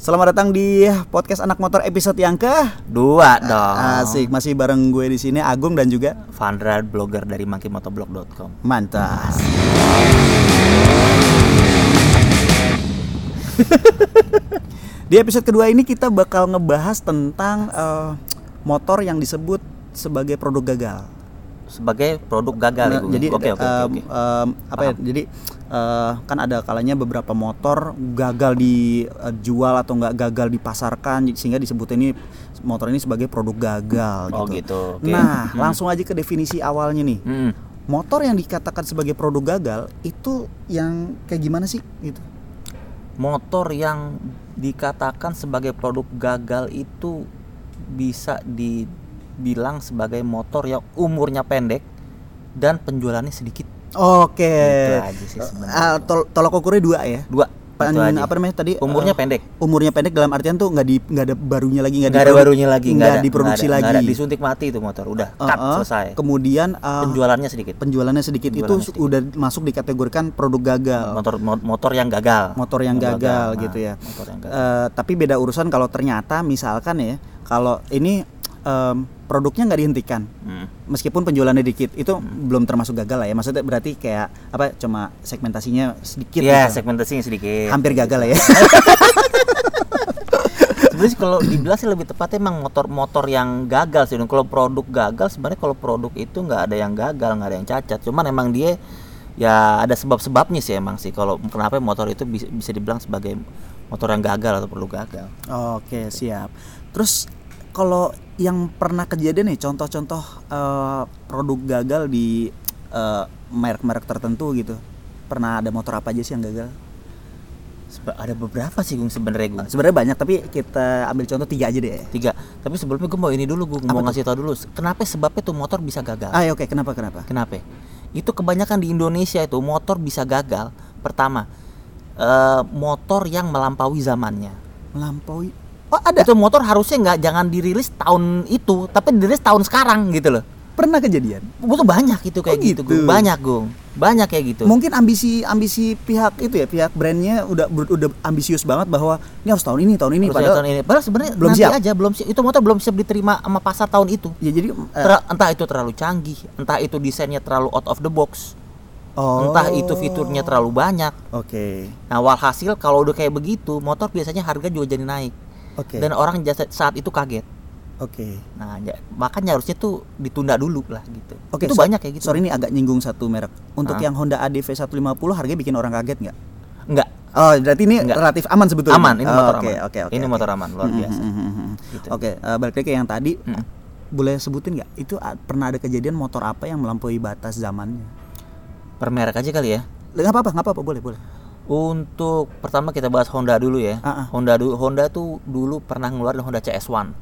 Selamat datang di podcast anak motor episode yang ke Dua dong. Asik, masih bareng gue di sini Agung dan juga Vandra blogger dari monkeymotoblog.com. Mantap. di episode kedua ini kita bakal ngebahas tentang eh, motor yang disebut sebagai produk gagal. Sebagai produk gagal Nah, Ibu. jadi oke oke oke. em, apa ya? Jadi eh, kan ada kalanya beberapa motor gagal dijual atau nggak gagal dipasarkan sehingga disebut ini motor ini sebagai produk gagal Oh, gitu. gitu, oke. Nah, Hmm. langsung aja ke definisi awalnya nih. Mm-mm. Motor yang dikatakan sebagai produk gagal itu yang kayak gimana sih gitu? Motor yang dikatakan sebagai produk gagal itu bisa dibilang sebagai motor yang umurnya pendek dan penjualannya sedikit. Oke. Aja sih sebenarnya. Ah, tol- tolok ukurnya dua ya. Dua. Pan- itu apa namanya tadi? Umurnya eh, pendek. Umurnya pendek dalam artian tuh nggak di nggak ada barunya lagi nggak ada barunya lagi, nggak diproduksi nggak ada, lagi. nggak ada. disuntik mati itu motor, udah cut Uh-uh. selesai. Kemudian uh, Penjualannya sedikit. penjualannya sedikit itu Penjualannya sedikit. udah masuk dikategorikan produk gagal. Motor mo- motor yang gagal. Motor yang gagal gitu ya. Motor yang gagal. Eh, tapi beda urusan kalau ternyata misalkan ya kalau ini em, produknya nggak dihentikan Hmm. meskipun penjualannya dikit itu belum termasuk gagal lah ya maksudnya berarti kayak apa cuma segmentasinya sedikit Iya, gitu. segmentasinya sedikit. hampir gagal lah ya Sebenarnya sih kalau dibilang sih lebih tepatnya emang motor-motor yang gagal sih. Kalau produk gagal sebenarnya kalau produk itu nggak ada yang gagal, nggak ada yang cacat. Cuman emang dia ya ada sebab-sebabnya sih emang sih. Kalau kenapa motor itu bisa, bisa dibilang sebagai motor yang gagal atau produk gagal. Oke siap. Terus kalau yang pernah kejadian nih contoh-contoh eh, produk gagal di eh, merek-merek tertentu gitu. Pernah ada motor apa aja sih yang gagal? Seba- ada beberapa sih Gung sebenarnya Gung. Sebenarnya banyak tapi kita ambil contoh tiga aja deh. Tiga. Tapi sebelumnya gue mau ini dulu gue mau ngasih tau dulu. Kenapa sebabnya tuh motor bisa gagal? Ah ya, oke kenapa kenapa? Kenapa? Itu kebanyakan di Indonesia itu motor bisa gagal. Pertama, eh, motor yang melampaui zamannya. Melampaui. Oh ada. Itu motor harusnya nggak jangan dirilis tahun itu, tapi dirilis tahun sekarang gitu loh. Pernah kejadian. Butuh banyak itu kayak Oh, gitu, gitu. Gung. Banyak, Gung. Banyak kayak gitu. Mungkin ambisi ambisi pihak itu ya pihak brandnya udah udah ambisius banget bahwa ini harus tahun ini tahun ini padahal tahun ini. Padahal sebenarnya belum nanti siap. aja belum siap. Itu motor belum siap diterima sama pasar tahun itu. ya jadi Ter- entah itu terlalu canggih, entah itu desainnya terlalu out of the box, oh. entah itu fiturnya terlalu banyak. Oke. Nah, walhasil kalau udah kayak begitu, motor biasanya harga juga jadi naik. Oke. Dan orang saat itu kaget. Oke. Nah, ya- makanya harusnya tuh ditunda dulu lah gitu. Oke. itu so- banyak kayak gitu. Sorry ini agak nyinggung satu merek. Untuk Ah. yang Honda ADV 150 harganya bikin orang kaget nggak? Enggak, Oh, berarti ini Enggak. relatif aman sebetulnya. aman. Ini Oh, motor oke, aman. Oke, oke. Ini oke. motor aman luar Hmm, biasa. hmm, hmm, hmm. Gitu. Oke, eh, balik lagi ke yang tadi. Hmm. Boleh sebutin nggak? Itu a- pernah ada kejadian motor apa yang melampaui batas zamannya? Per merek aja kali ya. Nggak apa-apa, nggak apa-apa, boleh, boleh. Untuk pertama kita bahas Honda dulu ya. Ah, ah. Honda dulu Honda tuh dulu pernah ngeluarin Honda CS1.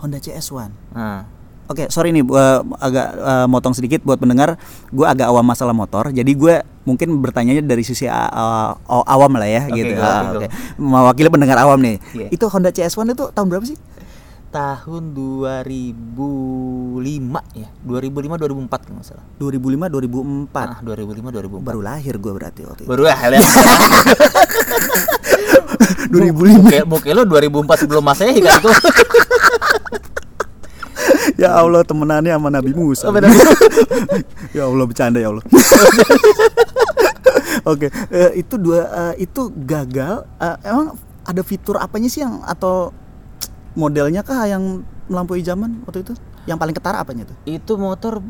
Honda CS1. Nah, Oke, sorry nih, gua agak eh, motong sedikit buat pendengar. Gue agak awam masalah motor, jadi gue mungkin bertanyanya dari sisi uh, uh, awam lah ya, Oke, gitu. go, Ah. Oke, mewakili pendengar awam nih. Iya. Itu Honda CS1 itu tahun berapa sih? Tahun 2005 ya. 2005 2004 kalau salah. 2005 2004. Ah, 2005 2004. Baru lahir gue berarti waktu itu. Baru ya. ya. 2005. Kayak bokeh lo 2004 sebelum Masehi kan itu. ya Allah temenannya sama Nabi Musa. Oh, benar. ya Allah bercanda ya Allah. Oke, eh, itu dua eh, itu gagal. Eh, emang ada fitur apanya sih yang atau modelnya kah yang melampaui zaman waktu itu? Yang paling ketara apanya tuh? itu motor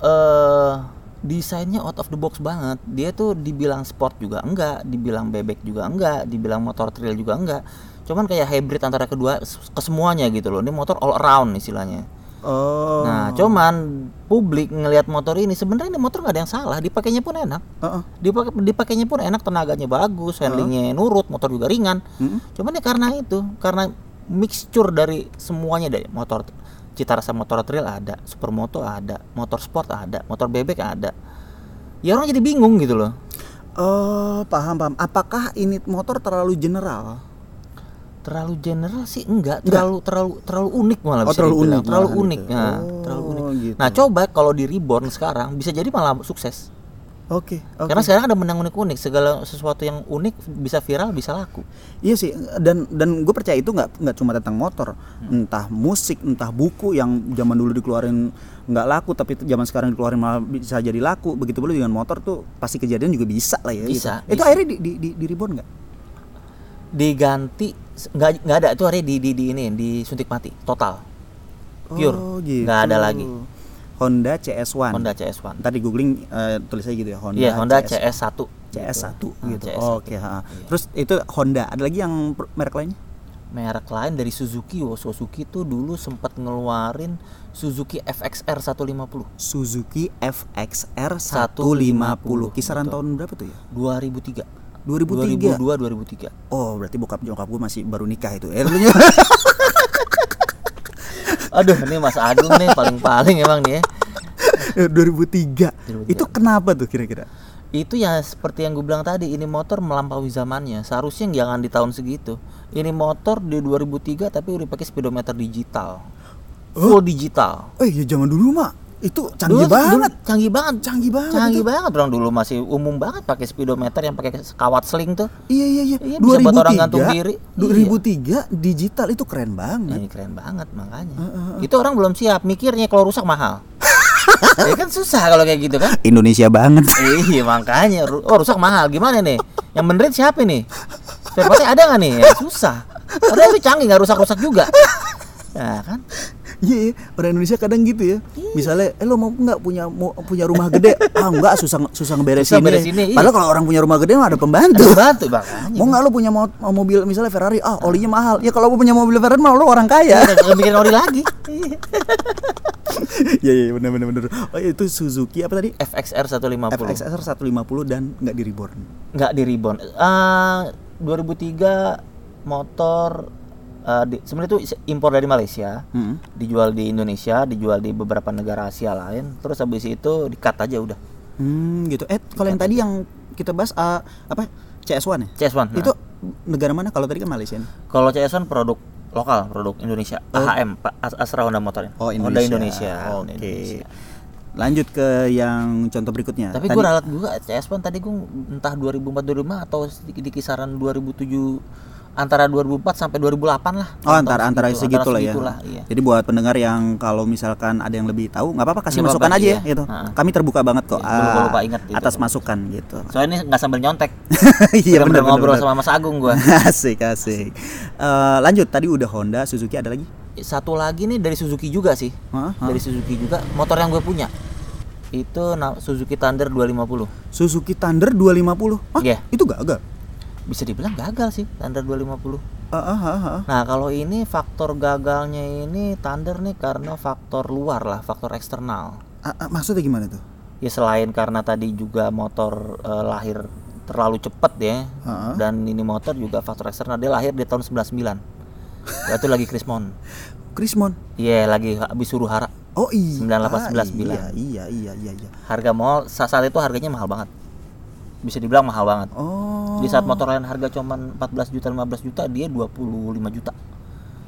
eh desainnya out of the box banget. Dia tuh dibilang sport juga enggak, dibilang bebek juga enggak, dibilang motor trail juga enggak. Cuman kayak hybrid antara kedua kesemuanya gitu loh. Ini motor all around istilahnya. Oh. Nah, cuman publik ngelihat motor ini sebenarnya ini motor nggak ada yang salah, dipakainya pun enak. Heeh. Dipakai dipakainya pun enak, tenaganya bagus, handlingnya nurut, motor juga ringan. Mm. Cuman ya karena itu, karena mixture dari semuanya dari motor cita rasa motor trail ada, supermoto ada, motor sport ada, motor bebek ada. Ya orang jadi bingung gitu loh. Oh, paham paham. Apakah ini motor terlalu general? Terlalu general sih enggak, Enggak. terlalu terlalu terlalu unik malah Oh, bisa terlalu dibilang. unik terlalu unik. itu. Nah, Oh, terlalu unik. gitu. Nah, coba kalau di reborn sekarang bisa jadi malah sukses. Oke, oke. Karena sekarang ada menang unik-unik, segala sesuatu yang unik bisa viral, bisa laku. Iya sih, dan dan gue percaya itu nggak nggak cuma tentang motor, entah musik, entah buku yang zaman dulu dikeluarin nggak laku, tapi zaman sekarang dikeluarin malah bisa jadi laku. Begitu pula dengan motor tuh pasti kejadian juga bisa lah ya. Bisa, gitu. Itu bisa. akhirnya di di di, di reborn nggak? Diganti nggak nggak ada itu hari di di di ini disuntik mati total. Pure. Oh, gitu. Nggak ada lagi. Honda CS1. Honda CS1. Tadi googling eh, tulis aja gitu ya Honda. Iya, Honda CS. CS1. CS1 Ah, gitu. CS1. Oke, ha. Iya. Terus itu Honda. Ada lagi yang merek lainnya? Merek lain dari Suzuki, oh Suzuki tuh dulu sempat ngeluarin Suzuki FXR 150 Suzuki FXR 150. 150. Kisaran Betul. tahun berapa tuh ya? 2003. 2003. 2002 2003. Oh, berarti bokap nyokap gue masih baru nikah itu. Eh. Aduh, ini Mas Agung nih paling-paling emang nih ya. 2003. 2003. Itu kenapa tuh kira-kira? Itu ya seperti yang gue bilang tadi, ini motor melampaui zamannya. Seharusnya jangan di tahun segitu. Ini motor di 2003 tapi udah pakai speedometer digital. Full digital. Eh, ya zaman dulu mah itu canggih Dulu- banget. dulu canggih banget. Canggih banget Canggih itu. banget orang dulu masih umum banget pakai speedometer yang pakai kawat sling tuh. Iya, iya, iya. Iya, bisa buat orang gantung diri. Iya. 2003 digital itu keren banget. Ini keren banget makanya. Itu orang belum siap mikirnya kalau rusak mahal. ya kan susah kalau kayak gitu kan. Indonesia banget. iya makanya oh rusak mahal gimana nih? Yang benerin siapa nih? Spare ada nggak nih? Ya, susah. Padahal itu canggih nggak rusak-rusak juga. Ya kan? Iya, iya. orang Indonesia kadang gitu ya. Iya. Misalnya, eh lo mau nggak punya mau punya rumah gede? ah enggak, susah susah ngeberesin. Susah beresinnya, iya. Padahal kalau orang punya rumah gede mah ada pembantu. Bantu makanya. Mau nggak lo punya mau mobil misalnya Ferrari? Ah, olinya mahal. Ya kalau lo punya mobil Ferrari mah lo orang kaya. Udah nggak bikin ori lagi. Iya. Iya iya benar benar benar. Oh itu Suzuki apa tadi? FXR 150. FXR 150 dan nggak di reborn. nggak di reborn. Eh 2003 motor di- sebenarnya itu impor dari Malaysia, Hmm. dijual di Indonesia, dijual di beberapa negara Asia lain. Terus habis itu di-cut aja udah. Hmm gitu. Eh kalau yang tadi yang kita bahas ah, apa? CS1 ya? CS1. nah. Itu negara mana? Kalau tadi kan Malaysia. nih. Kalau CS1 produk lokal, produk Indonesia. AHM, Pak As- Astra Honda Motor. Oh Honda Indonesia. Indonesia. Honda Oke. Indonesia. Lanjut ke yang contoh berikutnya. Tapi gue ralat juga CS1 tadi gue entah 2004 2005 atau di, di kisaran 2007 antara 2004 sampai 2008 lah. Oh antara antara segitu lah ya. segitulah, iya. Jadi buat pendengar yang kalau misalkan ada yang lebih tahu nggak apa-apa kasih masukan apa-apa, aja ya iya. gitu. Ha-ha. Kami terbuka banget kok. Iya, gua lupa- ah, lupa ingat itu. atas masukan gitu. Soalnya ini nggak sambil nyontek. Iya benar ngobrol sama Mas Agung gua. asik asik. Eh, lanjut tadi udah Honda, Suzuki ada lagi? Satu lagi nih dari Suzuki juga sih. Hah? Hah? Dari Suzuki juga motor yang gue punya. Itu Suzuki Thunder 250. Suzuki Thunder 250. Hah? Iya. Itu gagal. Bisa dibilang gagal sih Thunder 250. Ah, ah, ah, ah. Nah kalau ini faktor gagalnya ini Thunder nih karena faktor luar lah, faktor eksternal. Ah, ah, maksudnya gimana tuh? Ya selain karena tadi juga motor eh, lahir terlalu cepat ya, Ha-ha. dan ini motor juga faktor eksternal dia lahir di tahun 99. Waktu lagi Krismon. Krismon. Iya lagi habis suruh hara. Oh iya. 98, 99. Iya iya iya iya iya. Harga mall sa- saat itu harganya mahal banget. Bisa dibilang mahal banget. Oh. Di saat motor lain harga cuman 14 juta 15 juta, dia 25 juta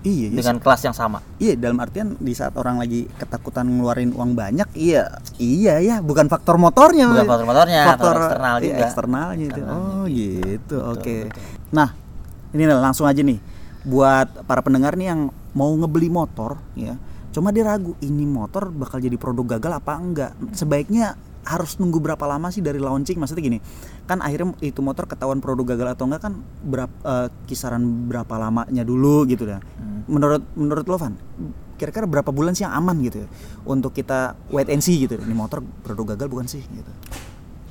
Iya, iya. dengan kelas yang sama. Iya, dalam artian di saat orang lagi ketakutan ngeluarin uang banyak, iya, iya ya, bukan faktor motornya, Bukan faktor motornya, faktor faktor eksternal iya, juga. eksternalnya itu. Eksternalnya Oh, gitu. gitu. Oke. betul. Nah, ini nih, langsung aja nih buat para pendengar nih yang mau ngebeli motor, ya. Cuma dia ragu ini motor bakal jadi produk gagal apa enggak. Sebaiknya harus nunggu berapa lama sih dari launching? Maksudnya gini, kan akhirnya itu motor ketahuan produk gagal atau enggak kan berapa eh, kisaran berapa lamanya dulu gitu ya. Hmm. Menurut menurut lo Van, kira-kira berapa bulan sih yang aman gitu ya untuk kita wait and see gitu. Ini motor produk gagal bukan sih gitu.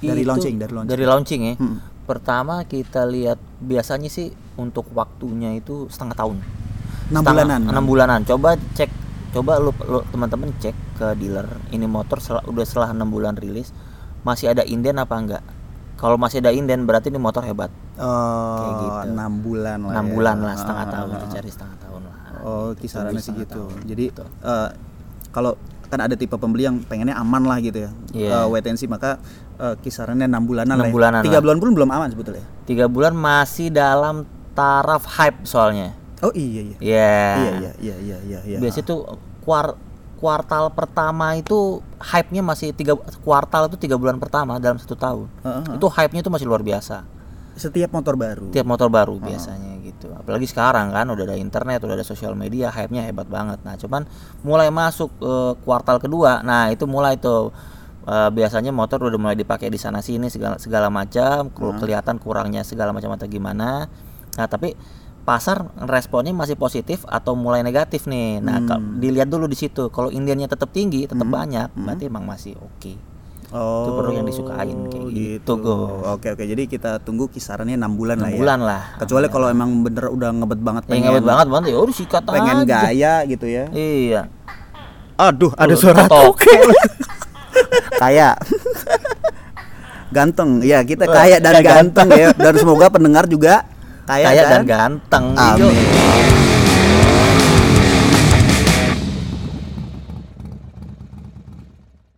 Dari Itu launching, dari launching. Dari launching ya. Hmm. Pertama kita lihat biasanya sih untuk waktunya itu setengah tahun. Enam bulanan. enam bulanan. Coba cek, coba lu, lu- teman-teman cek ke dealer ini motor sel- udah setelah enam bulan rilis masih ada inden apa enggak? Kalau masih ada inden berarti ini motor hebat. Oh, Kayak gitu. enam bulan lah. Enam ya. bulan lah, setengah Ah, tahun ah, dicari setengah tahun lah. Oh, Gitu, kisarannya setengah segitu. tahun. Jadi Betul. eh, kalau kan ada tipe pembeli yang pengennya aman lah gitu ya. Iya. Eh, wait and see maka eh, kisarannya enam bulanan Enam lah. ya. bulanan Tiga lah. bulan pun belum aman sebetulnya. tiga bulan masih dalam taraf hype soalnya. Oh iya iya. Ya. Iya iya iya iya iya iya. Biasanya tuh kuar kuartal pertama itu hype-nya masih tiga kuartal itu tiga bulan pertama dalam satu tahun. Heeh. Itu hype-nya itu masih luar biasa. Setiap motor baru. Tiap motor baru biasanya gitu. Apalagi sekarang kan udah ada internet, udah ada sosial media, hype-nya hebat banget. Nah, cuman mulai masuk eh, kuartal kedua, nah itu mulai tuh eh, biasanya motor udah mulai dipakai di sana sini segala segala macam, ku- kelihatan kurangnya segala macam atau gimana. Nah, tapi pasar responnya masih positif atau mulai negatif nih. Nah, kal- dilihat dulu di situ. Kalau Indiannya tetap tinggi, tetap banyak, berarti emang masih oke. Oh, Itu produk yang disukain kayak gitu, Go. Oke oke, jadi kita tunggu kisarannya enam bulan lah 6 ya. bulan lah. Kecuali kalau emang bener udah ngebet banget pengen, ngebet banget banget ya udah sikat pengen aja. gaya gitu ya. Iya. Aduh, ada suara toke. toke. Kaya. ganteng. Ya, kita kaya dan ganteng ya. Dan semoga pendengar juga kaya, Kaya dan dan ganteng. Amin.